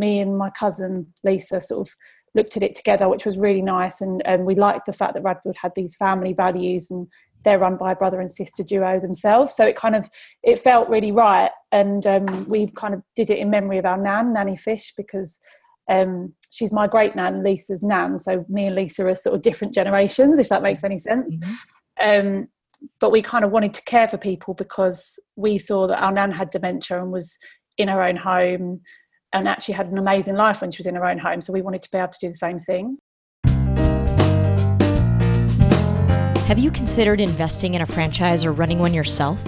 me and my cousin Lisa sort of looked at it together, which was really nice. And, and we liked the fact that Radfield had these family values and they're run by a brother and sister duo themselves. So it kind of it felt really right. And um, we've kind of did it in memory of our nan, Nanny Fish, because um, she's my great nan, Lisa's nan. So me and Lisa are sort of different generations, if that makes any sense. Mm-hmm. Um, but we kind of wanted to care for people because we saw that our nan had dementia and was in her own home and actually had an amazing life when she was in her own home. So we wanted to be able to do the same thing. Have you considered investing in a franchise or running one yourself?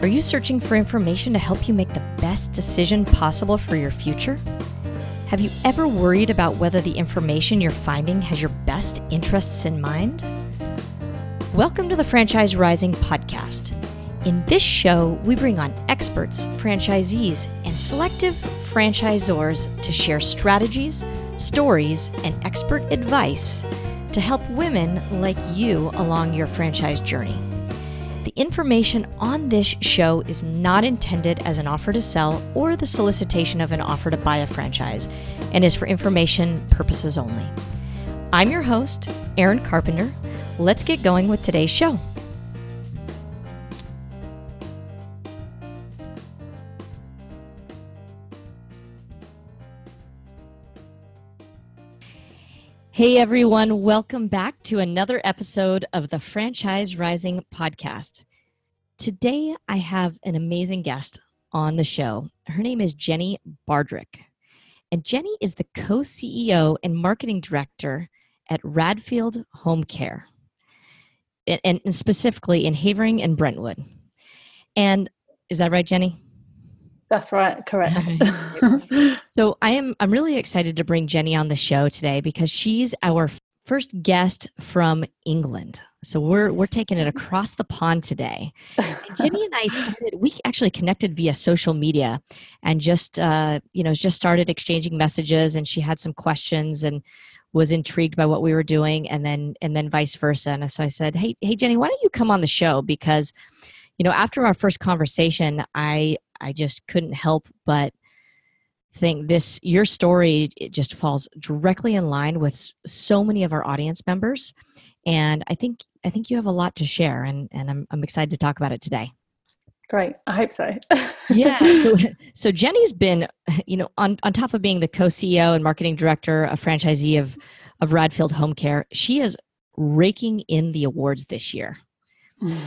Are you searching for information to help you make the best decision possible for your future? Have you ever worried about whether the information you're finding has your best interests in mind? Welcome to the Franchise Rising podcast. In this show, we bring on experts, franchisees, and selective franchisors to share strategies, stories, and expert advice to help women like you along your franchise journey. The information on this show is not intended as an offer to sell or the solicitation of an offer to buy a franchise and is for information purposes only. I'm your host, Erin Carpenter let's get going with today's show. Hey everyone, welcome back to another episode of the Franchise Rising podcast. Today I have an amazing guest on the show. Her name is Jenny Bardrick. And Jenny is the co CEO and marketing director at Radfield Home Care and, and specifically in Havering and Brentwood. And is that right, Jenny? That's right, correct. so I am I'm really excited to bring Jenny on the show today because she's our first guest from England. So we're we're taking it across the pond today. And Jenny and I started. We actually connected via social media, and just uh, you know just started exchanging messages. And she had some questions, and was intrigued by what we were doing and then and then vice versa and so i said hey hey jenny why don't you come on the show because you know after our first conversation i i just couldn't help but think this your story it just falls directly in line with so many of our audience members and i think i think you have a lot to share and and i'm, I'm excited to talk about it today Great. I hope so. yeah. So, so Jenny's been, you know, on, on top of being the co-CEO and marketing director, a franchisee of, of Radfield Home Care, she is raking in the awards this year.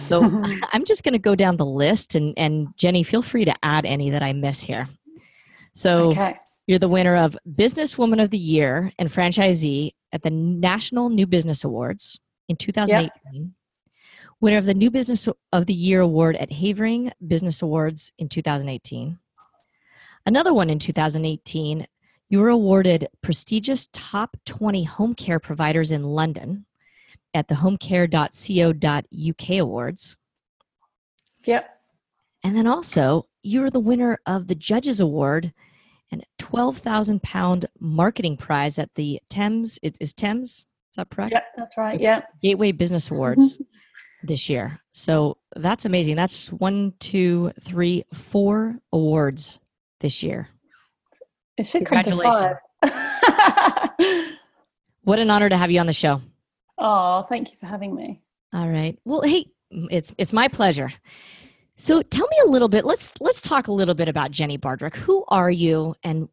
So I'm just going to go down the list and, and Jenny, feel free to add any that I miss here. So okay. you're the winner of Businesswoman of the Year and franchisee at the National New Business Awards in 2018. Yep winner of the New Business of the Year award at Havering Business Awards in 2018. Another one in 2018, you were awarded prestigious top 20 home care providers in London at the homecare.co.uk awards. Yep. And then also, you are the winner of the Judges Award and 12,000 pound marketing prize at the Thames. It is Thames. Is that correct? Yeah, that's right. Yeah. Gateway Business Awards. this year. So that's amazing. That's one, two, three, four awards this year. It should come to five. what an honor to have you on the show. Oh, thank you for having me. All right. Well, hey, it's it's my pleasure. So tell me a little bit. Let's let's talk a little bit about Jenny Bardrick. Who are you, and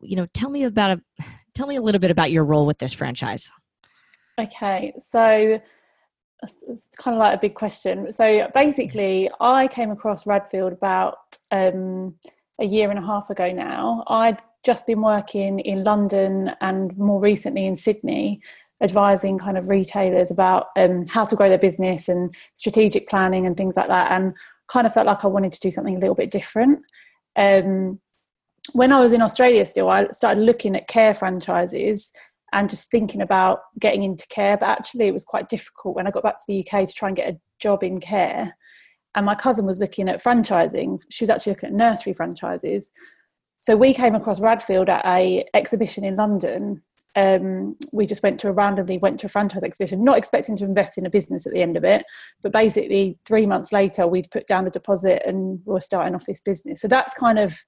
you know, tell me about a tell me a little bit about your role with this franchise. Okay, so it's kind of like a big question. So basically, I came across Radfield about um, a year and a half ago now. I'd just been working in London and more recently in Sydney, advising kind of retailers about um, how to grow their business and strategic planning and things like that. And kind of felt like I wanted to do something a little bit different. Um, when I was in Australia, still, I started looking at care franchises and just thinking about getting into care. But actually, it was quite difficult when I got back to the UK to try and get a job in care. And my cousin was looking at franchising. She was actually looking at nursery franchises. So we came across Radfield at a exhibition in London. Um, we just went to a randomly went to a franchise exhibition, not expecting to invest in a business at the end of it. But basically, three months later, we'd put down the deposit and we were starting off this business. So that's kind of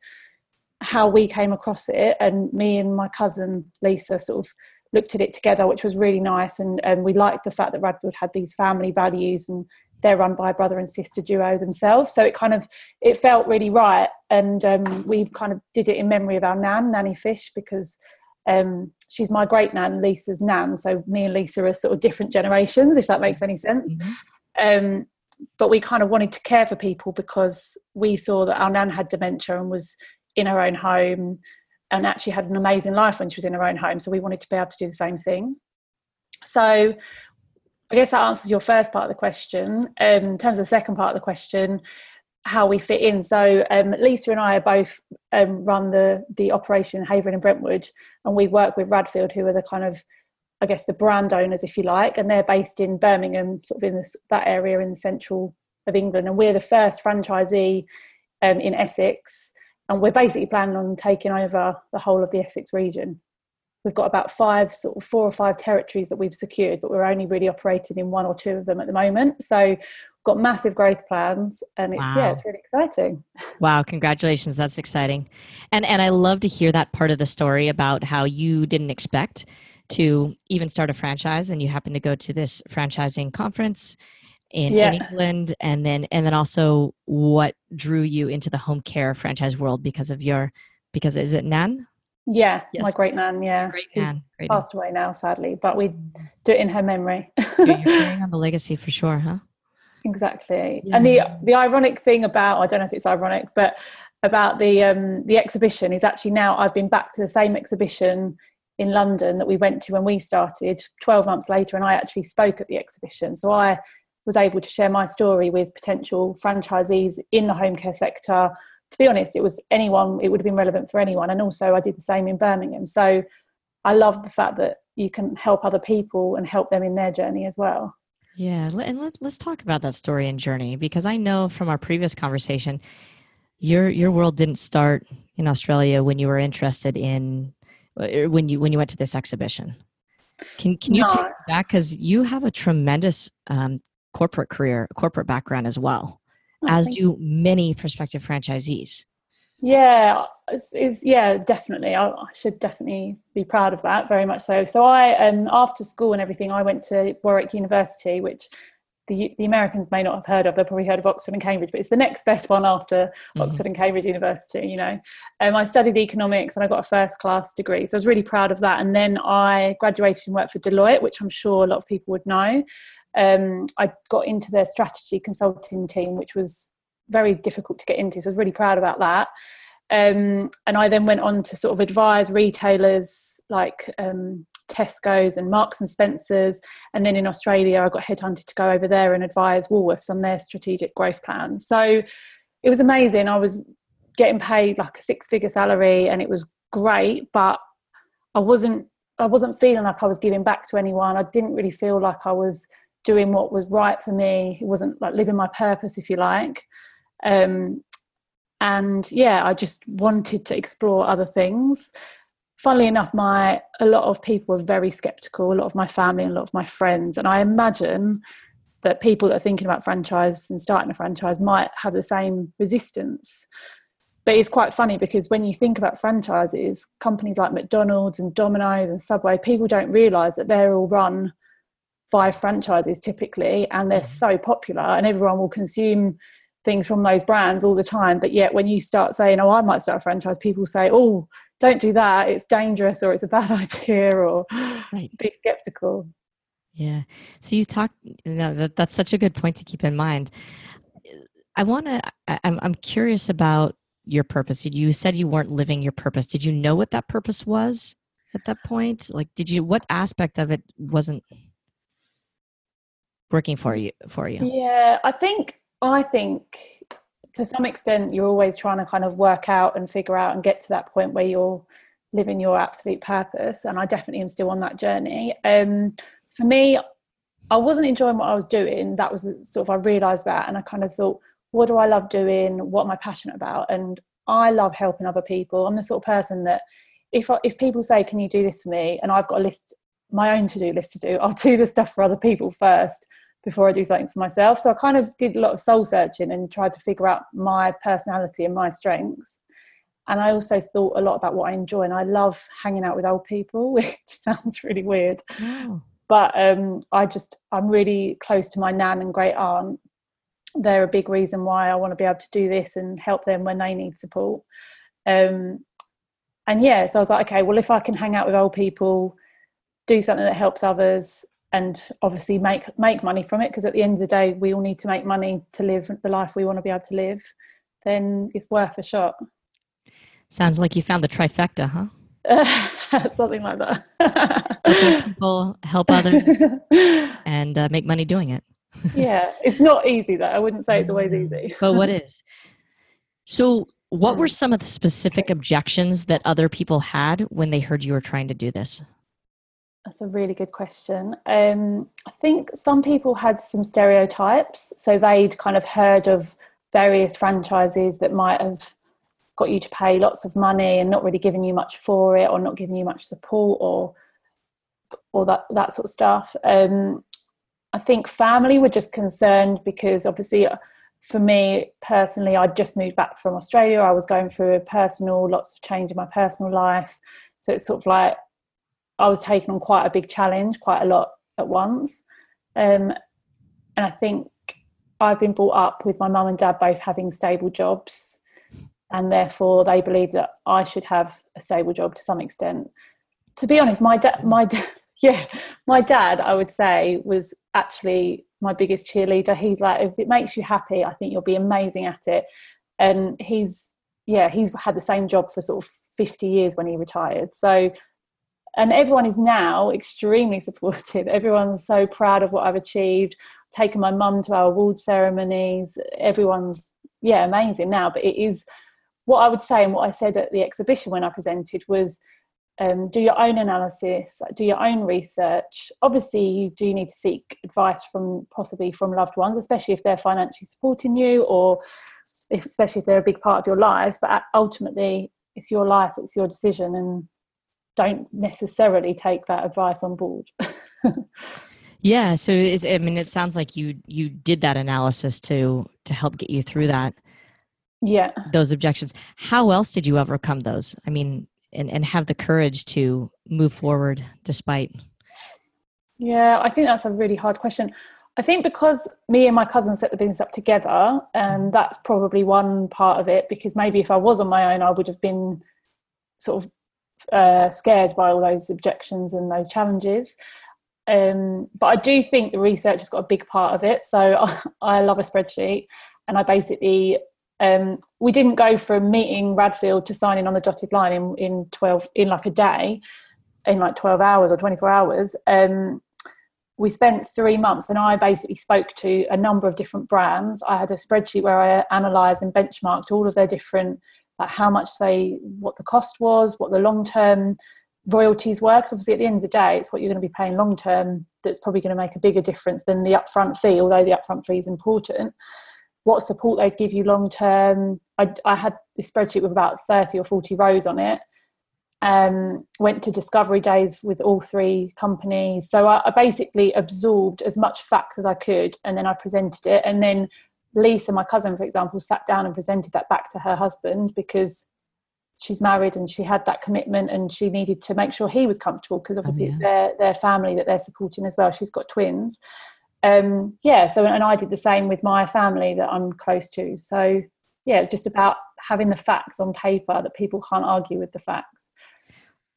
how we came across it, and me and my cousin Lisa sort of looked at it together, which was really nice. And, and we liked the fact that Radfield had these family values and they're run by a brother and sister duo themselves. So it kind of it felt really right. And um, we've kind of did it in memory of our nan, Nanny Fish, because um, she's my great nan, Lisa's nan. So me and Lisa are sort of different generations, if that makes any sense. Mm-hmm. Um, but we kind of wanted to care for people because we saw that our nan had dementia and was in her own home and actually had an amazing life when she was in her own home. So we wanted to be able to do the same thing. So I guess that answers your first part of the question. Um, in terms of the second part of the question, how we fit in. So um, Lisa and I are both um, run the the operation in Havering and Brentwood, and we work with Radfield, who are the kind of I guess the brand owners, if you like, and they're based in Birmingham, sort of in this, that area in the central of England, and we're the first franchisee um, in Essex and we're basically planning on taking over the whole of the Essex region. We've got about five, sort of four or five territories that we've secured, but we're only really operating in one or two of them at the moment. So got massive growth plans and it's wow. yeah it's really exciting wow congratulations that's exciting and and i love to hear that part of the story about how you didn't expect to even start a franchise and you happened to go to this franchising conference in, yeah. in, England, and then and then also what drew you into the home care franchise world because of your because is it Nan? Yeah, yes. my great nan. Yeah, great nan. Great passed nan. away now, sadly, but we do it in her memory. you're carrying on the legacy for sure, huh? Exactly. Yeah. And the the ironic thing about I don't know if it's ironic, but about the um, the exhibition is actually now I've been back to the same exhibition in London that we went to when we started 12 months later and I actually spoke at the exhibition so I was able to share my story with potential franchisees in the home care sector. To be honest, it was anyone, it would have been relevant for anyone. And also, I did the same in Birmingham. So I love the fact that you can help other people and help them in their journey as well. Yeah, and let, us talk about that story and journey because I know from our previous conversation, your your world didn't start in Australia when you were interested in uh, when you when you went to this exhibition. Can can you no. take that because you have a tremendous um, corporate career, corporate background as well, oh, as do many prospective franchisees. Yeah, is, is yeah, definitely. I, I, should definitely be proud of that, very much so. So I, um, after school and everything, I went to Warwick University, which the, the Americans may not have heard of. They've probably heard of Oxford and Cambridge, but it's the next best one after mm-hmm. Oxford and Cambridge University. You know, um, I studied economics and I got a first class degree, so I was really proud of that. And then I graduated and worked for Deloitte, which I'm sure a lot of people would know um, I got into their strategy consulting team, which was very difficult to get into. So I was really proud about that. Um, and I then went on to sort of advise retailers like um, Tesco's and Marks and Spencers. And then in Australia, I got headhunted to go over there and advise Woolworths on their strategic growth plans. So it was amazing. I was getting paid like a six figure salary and it was great, but I wasn't I wasn't feeling like I was giving back to anyone. I didn't really feel like I was doing what was right for me. It wasn't like living my purpose, if you like. Um, and yeah, I just wanted to explore other things. Funnily enough, my a lot of people were very skeptical. A lot of my family and a lot of my friends, and I imagine that people that are thinking about franchise and starting a franchise might have the same resistance. But it's quite funny because when you think about franchises, companies like McDonald's and Domino's and Subway, people don't realise that they're all run by franchises typically and they're mm-hmm. so popular and everyone will consume things from those brands all the time but yet when you start saying oh i might start a franchise people say oh don't do that. It's dangerous or it's a bad idea or right. be skeptical. Yeah. So you talk you know, that, that's such a good point to keep in mind. I want to I'm, I'm curious about your purpose. You said you weren't living your purpose. Did you know what that purpose was at that point? Like did you what aspect of it wasn't working for you for you? Yeah i think i think to some extent you're always trying to kind of work out and figure out and get to that point where you're living your absolute purpose and i definitely am still on that journey. Um, for me i wasn't enjoying what i was doing. That was sort of i realized that and i kind of thought what do i love doing? What am i passionate about? And i love helping other people. I'm the sort of person that if I, if people say can you do this for me? and i've got a list my own to do list to do. I'll do the stuff for other people first before I do something for myself. So I kind of did a lot of soul searching and tried to figure out my personality and my strengths. and I also thought a lot about what I enjoy, and I love hanging out with old people, which sounds really weird. Oh. But um, I just I'm really close to my nan and great aunt. They're a big reason why I want to be able to do this and help them when they need support. Um, and yeah, so I was like, okay, well, if I can hang out with old people, do something that helps others, and obviously make make money from it, because at the end of the day, we all need to make money to live the life we want to be able to live. Then it's worth a shot. Sounds like you found the trifecta, huh? Something like that. help people help others and uh, make money doing it. yeah, it's not easy though. I wouldn't say it's always mm. easy. but what is? So, what were mm. some of the specific objections that other people had when they heard you were trying to do this? That's a really good question. Um, I think some people had some stereotypes. So they'd kind of heard of various franchises that might have got you to pay lots of money and not really giving you much for it or not giving you much support or or that that sort of stuff um, i think family were just concerned because obviously uh, for me personally i'd just moved back from australia i was going through a personal lots of change in my personal life so it's sort of like i was taking on quite a big challenge quite a lot at once um, and i think i've been brought up with my mum and dad both having stable jobs and therefore they believe that I should have a stable job to some extent. To be honest, my dad, my da- yeah, my dad, I would say, was actually my biggest cheerleader. He's like, if it makes you happy, I think you'll be amazing at it. And he's, yeah, he's had the same job for sort of 50 years when he retired. So, and everyone is now extremely supportive. Everyone's so proud of what I've achieved. Taken my mum to our award ceremonies. Everyone's, yeah, amazing now. But it is, what I would say and what I said at the exhibition when I presented was um, do your own analysis, do your own research. Obviously, you do need to seek advice from possibly from loved ones, especially if they're financially supporting you or if, especially if they're a big part of your lives. But ultimately, it's your life, it's your decision, and don't necessarily take that advice on board. yeah, so I mean, it sounds like you you did that analysis to to help get you through that. Yeah. Those objections. How else did you overcome those? I mean and, and have the courage to move forward despite? Yeah i think that's a really hard question. I think because me and my cousin set the business up together and that's probably one part of it because maybe if i was on my own i would have been sort of uh, scared by all those objections and those challenges. Um, but I do think the research has got a big part of it. So I, I love a spreadsheet, and I basically um, we didn't go from meeting Radfield to signing on the dotted line in, in 12 in like a day in like 12 hours or 24 hours. Um, we spent three months and i basically spoke to a number of different brands. I had a spreadsheet where i analysed and benchmarked all of their different like how much they what the cost was what the long term royalties were because obviously at the end of the day it's what you're going to be paying long term that's probably going to make a bigger difference than the upfront fee although the upfront fee is important what support they'd give you long term. I, I, had this spreadsheet with about 30 or 40 rows on it. Um, went to discovery days with all three companies. So I, I basically absorbed as much facts as I could and then I presented it. And then Lisa, my cousin, for example, sat down and presented that back to her husband because she's married and she had that commitment and she needed to make sure he was comfortable because obviously oh, yeah. it's their their family that they're supporting as well. She's got twins um, yeah, so and I did the same with my family that I'm close to. So yeah, it's just about having the facts on paper that people can't argue with the facts.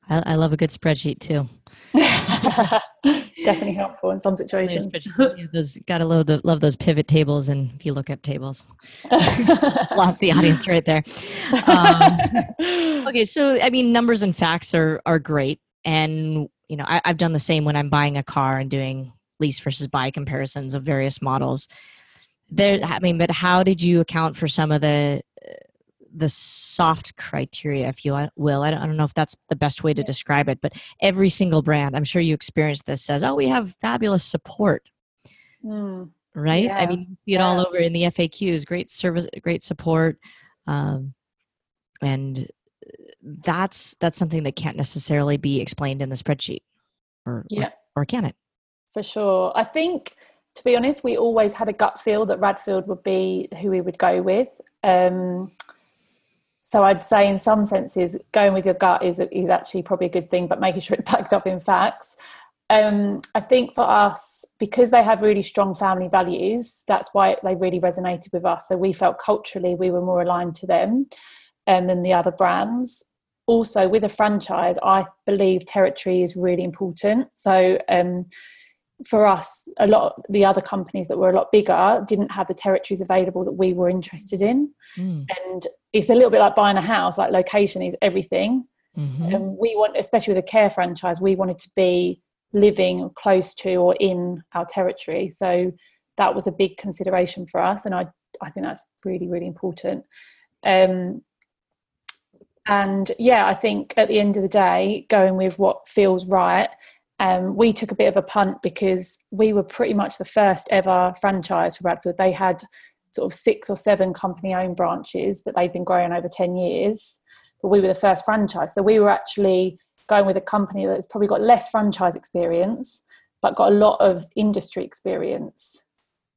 I, I love a good spreadsheet too. Definitely helpful in some situations. yeah, those gotta love the love those pivot tables and VLOOKUP tables. Lost the audience right there. Um, okay, so I mean, numbers and facts are are great, and you know I, I've done the same when I'm buying a car and doing lease versus buy comparisons of various models. There, I mean, but how did you account for some of the the soft criteria, if you will? I don't, I don't know if that's the best way to describe it, but every single brand, I'm sure you experienced this, says, "Oh, we have fabulous support." Mm, right? Yeah, I mean, you see it yeah. all over in the FAQs. Great service, great support, um, and that's that's something that can't necessarily be explained in the spreadsheet, or yeah. or, or can it? for sure. I think, to be honest, we always had a gut feel that Radfield would be who we would go with. Um, so I'd say in some senses, going with your gut is is actually probably a good thing, but making sure it's backed up in facts. Um, I think for us, because they have really strong family values, that's why they really resonated with us. So we felt culturally we were more aligned to them um, than the other brands. Also, with a franchise, I believe territory is really important. So um, for us, a lot of the other companies that were a lot bigger didn't have the territories available that we were interested in. Mm. And it's a little bit like buying a house, like location is everything. Mm-hmm. And we want, especially with a care franchise, we wanted to be living close to or in our territory. So that was a big consideration for us. And I, I think that's really, really important. Um, and yeah, I think at the end of the day, going with what feels right um, we took a bit of a punt because we were pretty much the first ever franchise for Radfield. They had sort of six or seven company owned branches that they'd been growing over 10 years, but we were the first franchise. So we were actually going with a company that's probably got less franchise experience, but got a lot of industry experience.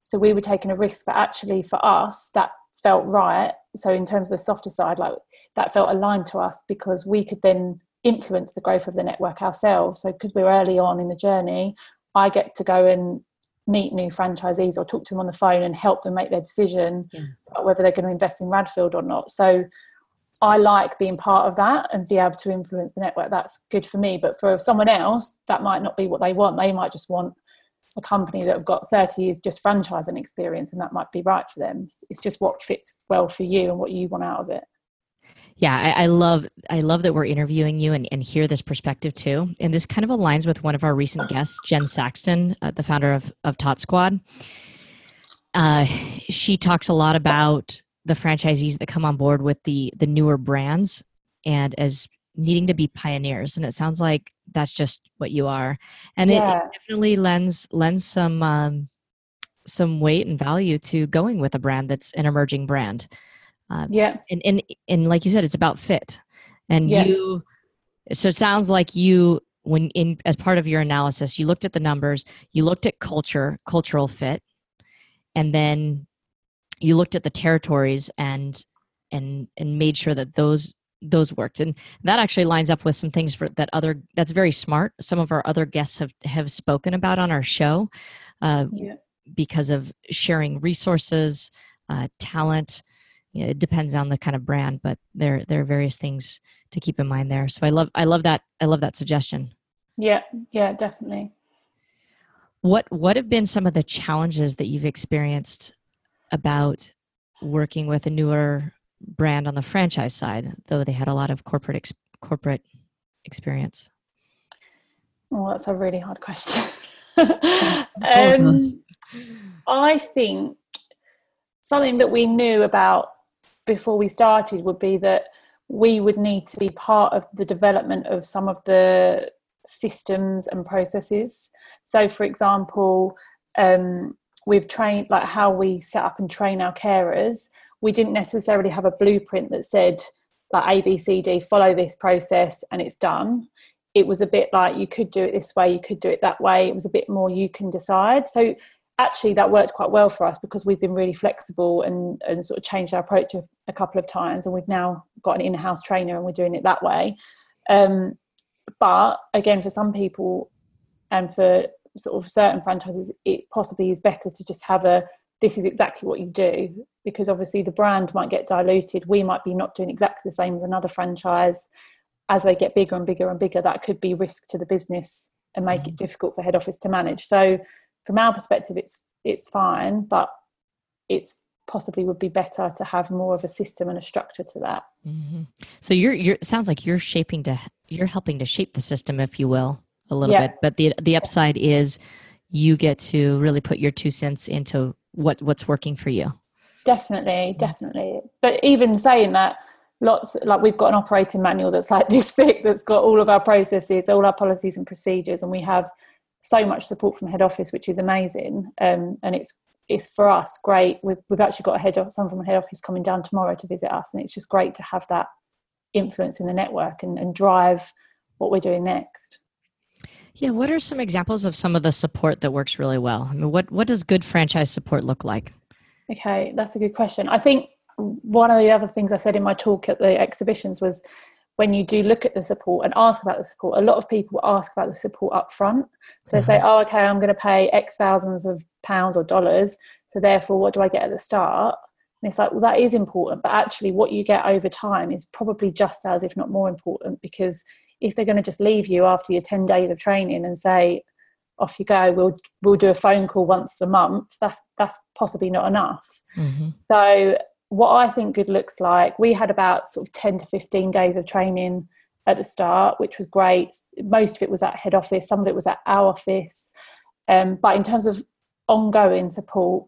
So we were taking a risk, but actually for us, that felt right. So in terms of the softer side, like that felt aligned to us because we could then influence the growth of the network ourselves. So because we're early on in the journey, I get to go and meet new franchisees or talk to them on the phone and help them make their decision yeah. whether they're going to invest in Radfield or not. So I like being part of that and be able to influence the network. That's good for me. But for someone else, that might not be what they want. They might just want a company that have got 30 years just franchising experience and that might be right for them. It's just what fits well for you and what you want out of it yeah I, I, love i love that we're interviewing you and, and hear this perspective too. And this kind of aligns with one of our recent guests jen saxton uh, the founder of, of tot squad. Uh, she talks a lot about the franchisees that come on board with the the newer brands and as needing to be pioneers. And it sounds like that's just what you are. And yeah. it, it, definitely lends lends some um, some weight and value to going with a brand that's an emerging brand um, yeah. And, and, and like you said, it's about fit. And yeah. you, so it sounds like you, when in, as part of your analysis, you looked at the numbers, you looked at culture, cultural fit, and then you looked at the territories and, and, and made sure that those those worked and that actually lines up with some things for that other that's very smart some of our other guests have have spoken about on our show uh, yeah. because of sharing resources uh, talent you know, it depends on the kind of brand, but there there are various things to keep in mind there. So I love I love that I love that suggestion. Yeah, yeah, definitely. What what have been some of the challenges that you've experienced about working with a newer brand on the franchise side, though they had a lot of corporate ex- corporate experience? Well, that's a really hard question. um, I think something that we knew about before we started would be that we would need to be part of the development of some of the systems and processes. So, for example, um, we've trained like how we set up and train our carers. We didn't necessarily have a blueprint that said like A, B, C, D, follow this process and it's done. It was a bit like you could do it this way, you could do it that way. It was a bit more you can decide. So actually that worked quite well for us because we've been really flexible and, and sort of changed our approach a, a couple of times and we've now got an in-house trainer and we're doing it that way. Um, but again for some people and for sort of certain franchises it possibly is better to just have a this is exactly what you do because obviously the brand might get diluted. We might be not doing exactly the same as another franchise. As they get bigger and bigger and bigger that could be risk to the business and make it difficult for head office to manage. So from our perspective it's it's fine but it's possibly would be better to have more of a system and a structure to that mm-hmm. so you're you're it sounds like you're shaping to you're helping to shape the system if you will a little yeah. bit but the the upside is you get to really put your two cents into what what's working for you definitely mm-hmm. definitely but even saying that lots like we've got an operating manual that's like this thick that's got all of our processes all our policies and procedures and we have so much support from head office, which is amazing. Um, and it's it's for us great. We've we've actually got a head of someone from head office coming down tomorrow to visit us, and it's just great to have that influence in the network and, and drive what we're doing next. Yeah, what are some examples of some of the support that works really well? I mean, what what does good franchise support look like? Okay, that's a good question. I think one of the other things I said in my talk at the exhibitions was when you do look at the support and ask about the support, a lot of people ask about the support up front. So they mm-hmm. say, oh, okay, I'm going to pay X thousands of pounds or dollars. So therefore, what do I get at the start? And it's like, well, that is important. But actually, what you get over time is probably just as, if not more important, because if they're going to just leave you after your 10 days of training and say, off you go, we'll, we'll do a phone call once a month, that's, that's possibly not enough. Mm-hmm. So what I think good looks like, we had about sort of 10 to 15 days of training at the start, which was great. Most of it was at head office, some of it was at our office. Um, but in terms of ongoing support,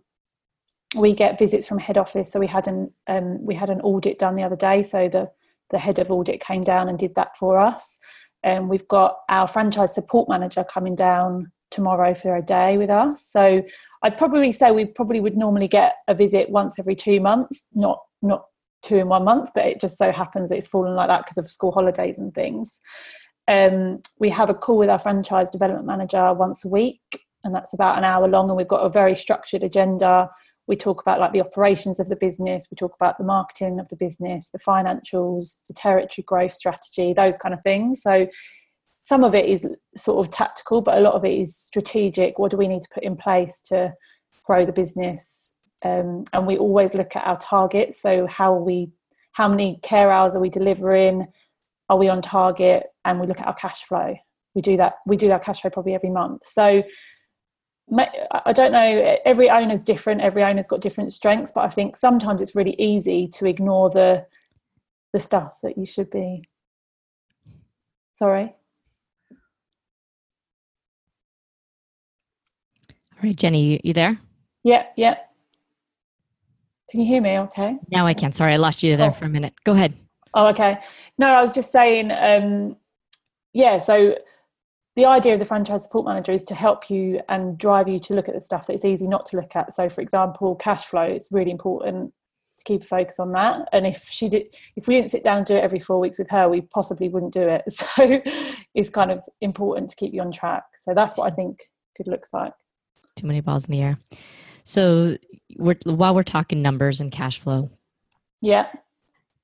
we get visits from head office. So we had an um, we had an audit done the other day. So the the head of audit came down and did that for us. And um, we've got our franchise support manager coming down tomorrow for a day with us. So I'd probably say we probably would normally get a visit once every two months, not not two in one month, but it just so happens that it's fallen like that because of school holidays and things. Um, we have a call with our franchise development manager once a week, and that's about an hour long, and we've got a very structured agenda. We talk about like the operations of the business, we talk about the marketing of the business, the financials, the territory growth strategy, those kind of things. So some of it is sort of tactical, but a lot of it is strategic. What do we need to put in place to grow the business? Um, and we always look at our targets. So how we, how many care hours are we delivering? Are we on target? And we look at our cash flow. We do that. We do our cash flow probably every month. So I don't know. Every owner's different. Every owner's got different strengths. But I think sometimes it's really easy to ignore the the stuff that you should be. Sorry. All right, Jenny, you, you there? Yeah, yeah. Can you hear me okay? Now I can. Sorry, I lost you there oh. for a minute. Go ahead. Oh, okay. No, I was just saying, um, yeah, so the idea of the franchise support manager is to help you and drive you to look at the stuff that it's easy not to look at. So, for example, cash flow, it's really important to keep a focus on that. And if she did, if we didn't sit down and do it every four weeks with her, we possibly wouldn't do it. So, it's kind of important to keep you on track. So, that's what I think good looks like too many balls in the air. So we're, while we're talking numbers and cash flow, yeah,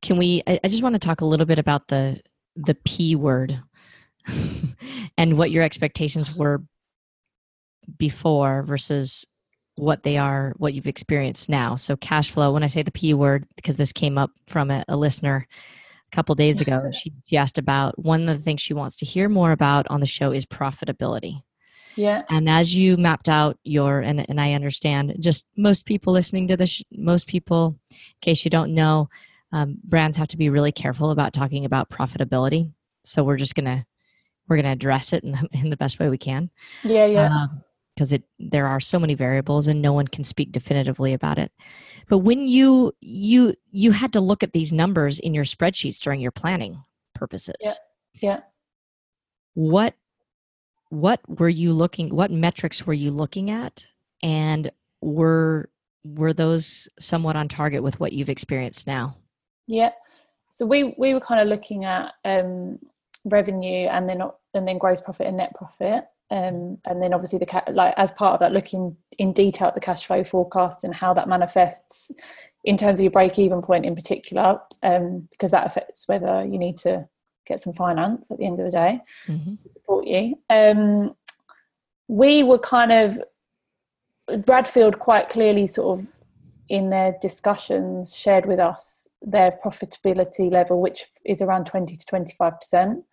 can we? I, I just want to talk a little bit about the the P word and what your expectations were before versus what they are, what you've experienced now. So cash flow. When I say the P word, because this came up from a, a listener a couple days ago, she, she asked about one of the things she wants to hear more about on the show is profitability. Yeah. And as you mapped out your, and, and I understand, just most people listening to this, most people, in case you don't know, um, brands have to be really careful about talking about profitability. So we're just gonna we're gonna address it in the, in the best way we can. Yeah, yeah. Because um, it there are so many variables and no one can speak definitively about it. But when you you you had to look at these numbers in your spreadsheets during your planning purposes. Yeah. Yeah. What what were you looking what metrics were you looking at? And were were those somewhat on target with what you've experienced now? Yeah. So we we were kind of looking at um revenue and then and then gross profit and net profit um, and then obviously the ca- like as part of that looking in detail at the cash flow forecast and how that manifests in terms of your break even point in particular um, because that affects whether you need to get some finance at the end of the day mm-hmm. to support you. Um, we were kind of Radfield quite clearly sort of in their discussions shared with us their profitability level, which is around 20 to 25 percent.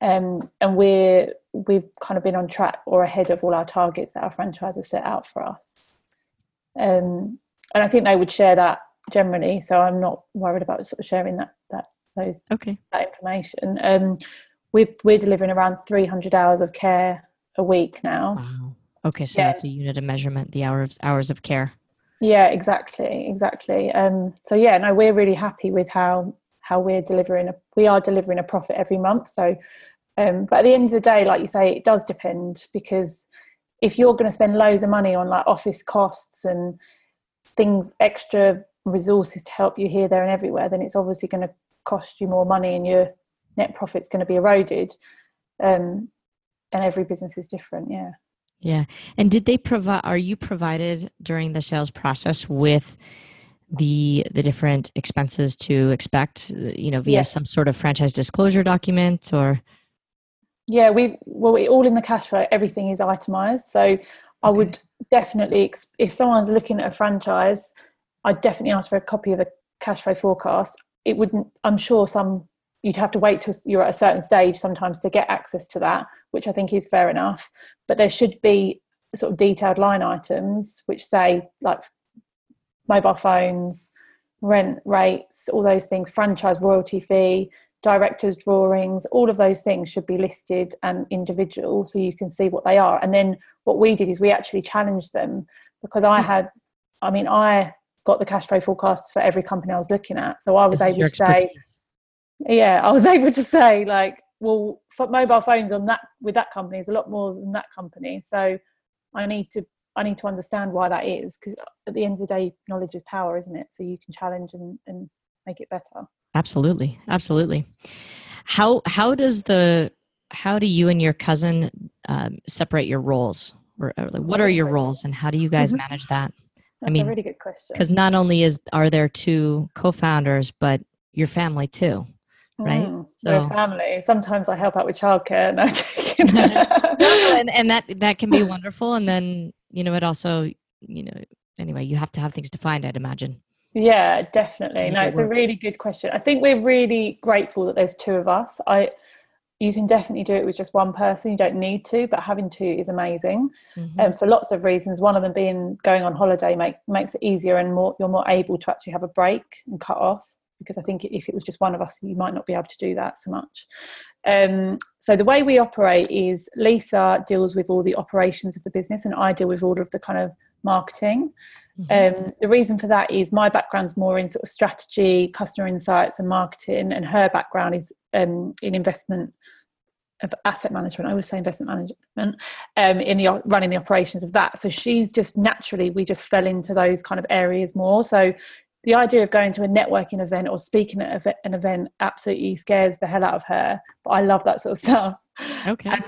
Um, and we're we've kind of been on track or ahead of all our targets that our franchises set out for us. Um, and I think they would share that generally, so I'm not worried about sort of sharing that those okay that information. Um, we've we're delivering around 300 hours of care a week now. Wow. Okay, so yeah. that's a unit of measurement, the hours hours of care. Yeah, exactly, exactly. Um, so yeah, no, we're really happy with how how we're delivering. A, we are delivering a profit every month. So, um, but at the end of the day, like you say, it does depend because if you're going to spend loads of money on like office costs and things, extra resources to help you here, there, and everywhere, then it's obviously going to cost you more money and your net profit's going to be eroded um, and every business is different yeah yeah and did they provide are you provided during the sales process with the the different expenses to expect you know via Yes. some sort of franchise disclosure document or Yeah, we well, we all in the cash flow. Everything is itemized. So I would definitely, if someone's looking at a franchise, I'd definitely ask for a copy of the cash flow forecast. It wouldn't. I'm sure some you'd have to wait till you're at a certain stage sometimes to get access to that, which I think is fair enough. But there should be sort of detailed line items which say like mobile phones, rent rates, all those things, franchise royalty fee, directors' drawings, all of those things should be listed and individual so you can see what they are. And then what we did is we actually challenged them because I hmm. had, I mean, I got the cash flow forecasts for every company I was looking at. So I was able to say, yeah, I was able to say, like, well, for mobile phones on that with that company is a lot more than that company. So I need to I need to understand why that is because at the end of the day, knowledge is power, isn't it? So you can challenge and, and make it better. Absolutely, absolutely. How how does the how do you and your cousin um, separate your roles? Or, or what are your roles, and how do you guys Mhm. manage that? That's mean, a really good question. Because not only is are there two co-founders, but your family too. right? Mm, So- a family. Sometimes I help out with childcare. No, and, and that that can be wonderful. And then you know it also you know anyway you have to have things defined. I'd imagine. Yeah, definitely. No, it it's a really good question. I think we're really grateful that there's two of us. I you can definitely do it with just one person. You don't need to, but having two is amazing. And for lots of reasons, one of them being going on holiday make, makes it easier and more you're more able to actually have a break and cut off. Because I think if it was just one of us, you might not be able to do that so much. Um, so the way we operate is Lisa deals with all the operations of the business, and I deal with all of the kind of marketing. Mhm. Um, the reason for that is my background's more in sort of strategy, customer insights, and marketing, and her background is um, in investment of asset management. I always say investment management um, in the running the operations of that. So she's just naturally we just fell into those kind of areas more. So the idea of going to a networking event or speaking at an event absolutely scares the hell out of her. But I love that sort of stuff okay. and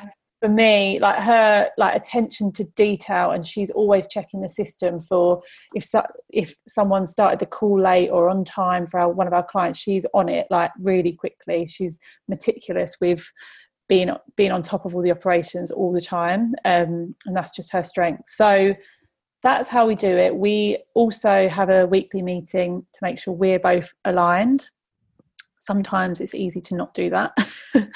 for me like her like attention to detail and she's always checking the system for if so, if someone started the call late or on time for our, one of our clients she's on it like really quickly. She's meticulous with being being on top of all the operations all the time um, and that's just her strength. So that's how we do it. We also have a weekly meeting to make sure we're both aligned. Sometimes it's easy to not do that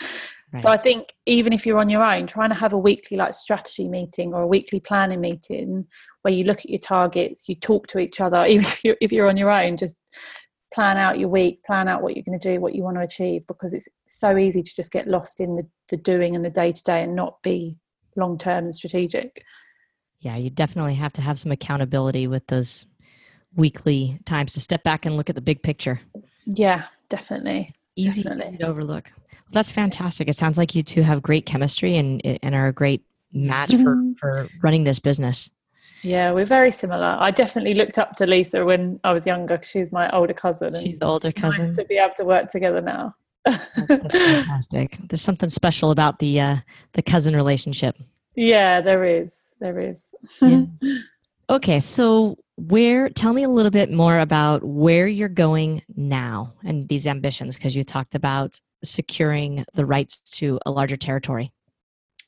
Right. so i think even if you're on your own trying to have a weekly like strategy meeting or a weekly planning meeting where you look at your targets you talk to each other even if you're, if you're on your own just plan out your week plan out what you're going to do what you want to achieve because it's so easy to just get lost in the, the doing and the day to day and not be long term and strategic Yeah, you definitely have to have some accountability with those weekly times to step back and look at the big picture. yeah definitely Easy Definitely. to overlook. That's fantastic. It sounds like you two have great chemistry and and are a great match for for running this business. yeah we're very similar i definitely looked up to lisa when i was younger 'cause she's my older cousin and She's the older nice cousin. to be able to work together now That's fantastic. There's something special about the uh, the cousin relationship. yeah there is there is Yeah. Okay, so where? Tell me a little bit more about where you're going now and these ambitions, because you talked about securing the rights to a larger territory.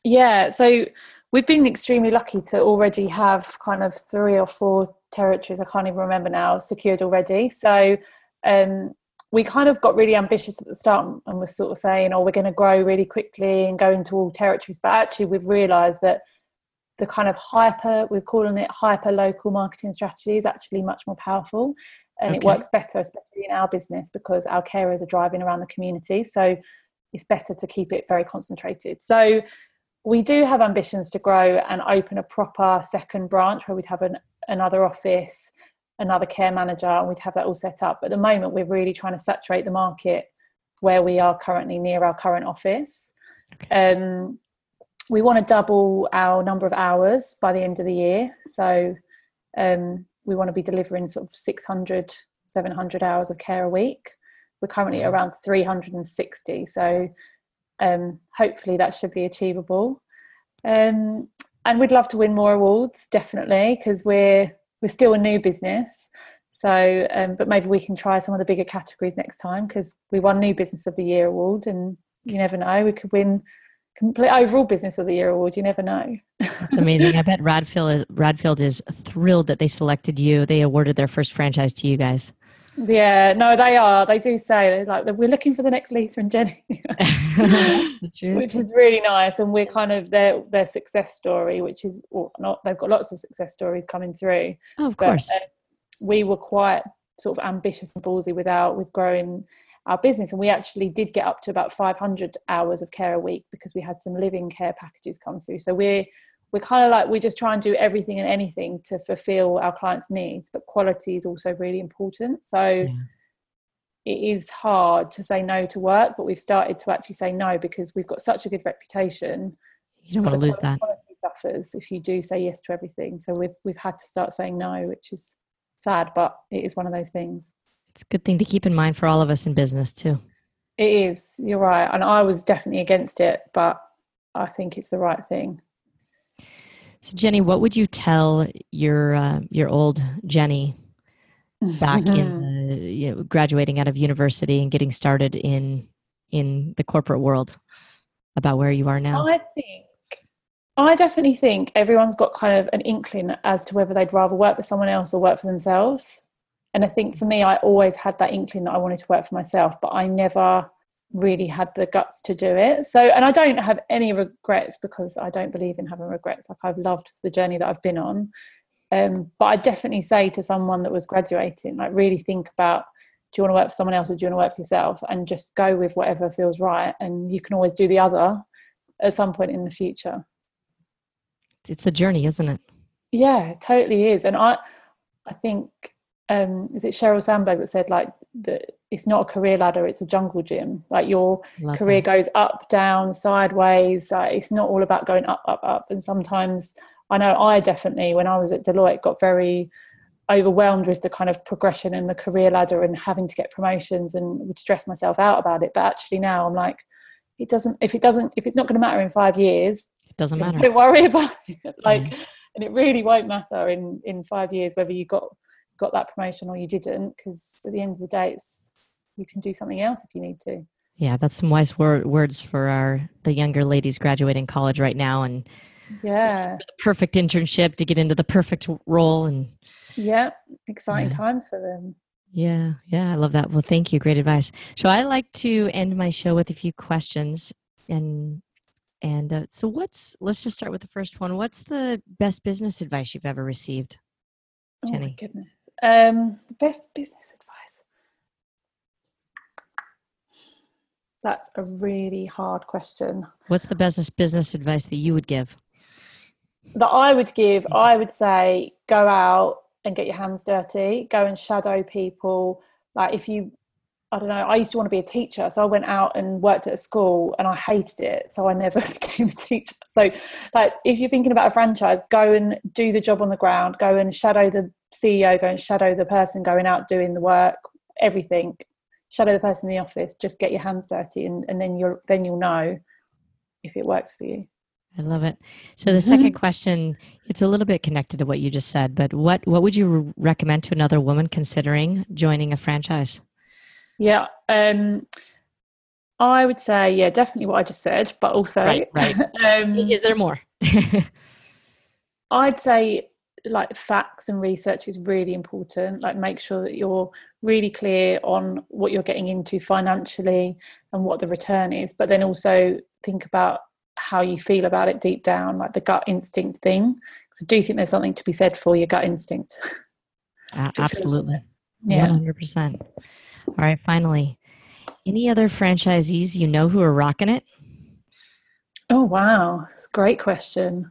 Yeah, so we've been extremely lucky to already have kind of three or four territories, I can't even remember now, secured already. So um, we kind of got really ambitious at the start and was sort of saying, oh, we're going to grow really quickly and go into all territories. But actually, we've realised that the kind of hyper, we're calling it hyper local marketing strategy, is actually much more powerful. And it works better, especially in our business, because our carers are driving around the community. So it's better to keep it very concentrated. So we do have ambitions to grow and open a proper second branch where we'd have an, another office, another care manager, and we'd have that all set up. But at the moment, we're really trying to saturate the market where we are currently near our current office. Um, we want to double our number of hours by the end of the year. So um, we want to be delivering sort of 600, 700 hours of care a week. We're currently Wow. around 360. So um, hopefully that should be achievable. Um, and we'd love to win more awards, definitely, because we're we're still a new business. So, um, but maybe we can try some of the bigger categories next time because we won New Business of the Year award, and you never know, we could win complete overall Business of the Year award. You never know. That's amazing. I bet Radfield is, Radfield is thrilled that they selected you. They awarded their first franchise to you guys. Yeah, no, they are. They do say like we're looking for the next Lisa and Jenny, which is really nice. And we're kind of their their success story, which is well, not. They've got lots of success stories coming through. Oh, of course. Uh, we were quite sort of ambitious and ballsy without with growing our business, and we actually did get up to about 500 hours of care a week because we had some living care packages come through. So we're we're kind of like we just try and do everything and anything to fulfill our clients' needs, but quality is also really important. So yeah. it is hard to say no to work, but we've started to actually say no because we've got such a good reputation. You don't want to lose that. Quality suffers if you do say yes to everything. So we've we've had to start saying no, which is sad, but it is one of those things. It's a good thing to keep in mind for all of us in business too. It is. You're right, and I was definitely against it, but I think it's the right thing. So Jenny, what would you tell your uh, your old Jenny back in the, you know, graduating out of university and getting started in in the corporate world about where you are now? I think I definitely think everyone's got kind of an inkling as to whether they'd rather work with someone else or work for themselves. And I think for me, I always had that inkling that I wanted to work for myself, but I never really had the guts to do it. So, and I don't have any regrets because I don't believe in having regrets. Like I've loved the journey that I've been on. Um, but I definitely say to someone that was graduating, like really think about do you want to work for someone else or do you want to work for yourself and just go with whatever feels right. And you can always do the other at some point in the future. It's a journey, isn't it? Yeah, it totally is. And I, I think, um, is it Sheryl Sandberg that said like that it's not a career ladder it's a jungle gym. Like your Love career that. goes up down sideways uh, it's not all about going up up up. And sometimes i know i definitely when i was at deloitte got very overwhelmed with the kind of progression and the career ladder and having to get promotions and would stress myself out about it. But actually now i'm like it doesn't if it doesn't if it's not going to matter in five years it doesn't matter. don't worry about it. Like yeah. and it really won't matter in in five years whether you got got that promotion or you didn't because at the end of the day it's you can do something else if you need to. Yeah that's some wise wor- words for our the younger ladies graduating college right now and yeah. perfect internship to get into the perfect role and yeah exciting yeah. times for them. Yeah yeah i love that. Well thank you. Great advice. So i like to end my show with a few questions and and uh, so what's let's just start with the first one. What's the best business advice you've ever received jenny oh my goodness um the best business advice. That's a really hard question. What's the best business advice that you would give? That I would give, I would say go out and get your hands dirty, go and shadow people. Like if you I don't know, I used to want to be a teacher, so I went out and worked at a school and I hated it, so I never became a teacher. So like if you're thinking about a franchise, go and do the job on the ground, go and shadow the CEO, go and shadow the person going out doing the work, everything. Shadow the person in the office just get your hands dirty and, and then you'll then you'll know if it works for you. I love it. So the mm-hmm. second question it's a little bit connected to what you just said but what what would you recommend to another woman considering joining a franchise? Yeah um i would say yeah definitely what i just said but also right, right. um, is there more? I'd say like facts and research is really important. Like make sure that you're really clear on what you're getting into financially and what the return is but then also think about how you feel about it deep down like the gut instinct thing. So do you think there's something to be said for your gut instinct. Uh, absolutely. Yeah. 100% all right finally any other franchisees you know who are rocking it? Oh wow. Great question.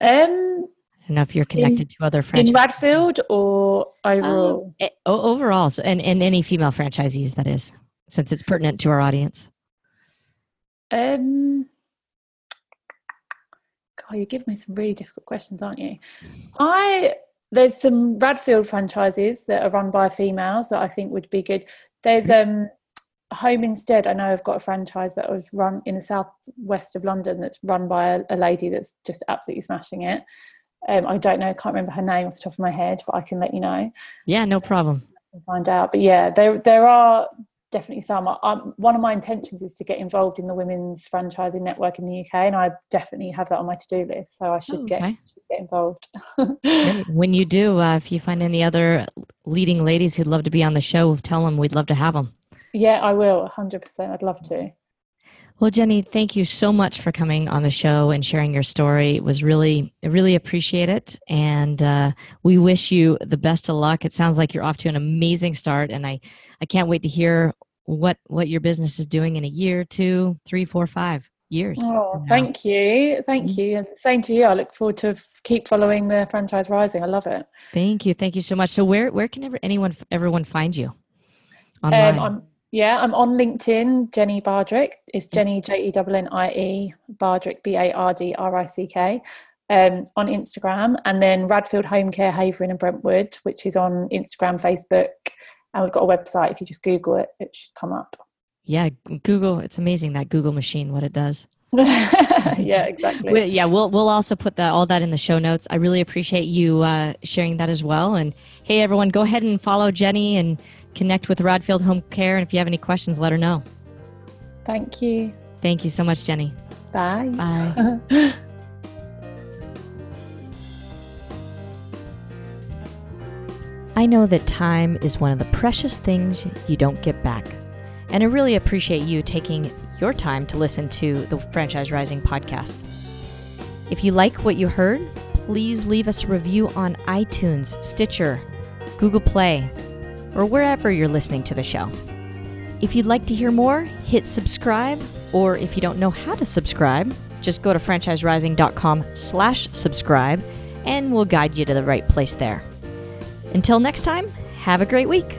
Um don't know if you're connected in, to other franchises. In Radfield or overall? Um, it, overall, so, and, and any female franchisees, that is, since it's pertinent to our audience. Um, God, you give me some really difficult questions, aren't you? I there's some Radfield franchises that are run by females that I think would be good. There's mm-hmm. um Home Instead. I know I've got a franchise that was run in the southwest of London that's run by a, a lady that's just absolutely smashing it. Um, I don't know, I can't remember her name off the top of my head, but I can let you know. Yeah, no problem. Find out. But yeah, there there are definitely some. I, one of my intentions is to get involved in the women's franchising network in the UK, and I definitely have that on my to do list. So I should oh, okay. get get involved. when you do, uh, if you find any other leading ladies who'd love to be on the show, tell them we'd love to have them. Yeah, I will. Hundred percent. I'd love to. Well, Jenny, thank you so much for coming on the show and sharing your story. It was really, really appreciate it. And uh, we wish you the best of luck. It sounds like you're off to an amazing start. And I, I can't wait to hear what, what your business is doing in a year, two, three, four, five years. Oh, thank you. Thank mm-hmm. you. And same to you. I look forward to keep following the franchise rising. I love it. Thank you. Thank you so much. So where, where can ever, anyone, everyone find you? Online? Um, yeah, I'm on LinkedIn. Jenny Bardrick is Jenny J E N N I E Bardrick B A R D R I C K. Um, on Instagram, and then Radfield Home Care Havering and Brentwood, which is on Instagram, Facebook, and we've got a website. If you just Google it, it should come up. Yeah, Google. It's amazing that Google machine what it does. yeah, exactly. We, yeah, we'll we'll also put that all that in the show notes. I really appreciate you uh, sharing that as well. And hey, everyone, go ahead and follow Jenny and connect with Radfield Home Care. And if you have any questions, let her know. Thank you. Thank you so much, Jenny. Bye. Bye. I know that time is one of the precious things you don't get back. And I really appreciate you taking your time to listen to the Franchise Rising podcast. If you like what you heard, please leave us a review on iTunes, Stitcher, Google Play, or wherever you're listening to the show. If you'd like to hear more, hit subscribe, or if you don't know how to subscribe, just go to franchiserising.com slash subscribe and we'll guide you to the right place there. Until next time, have a great week.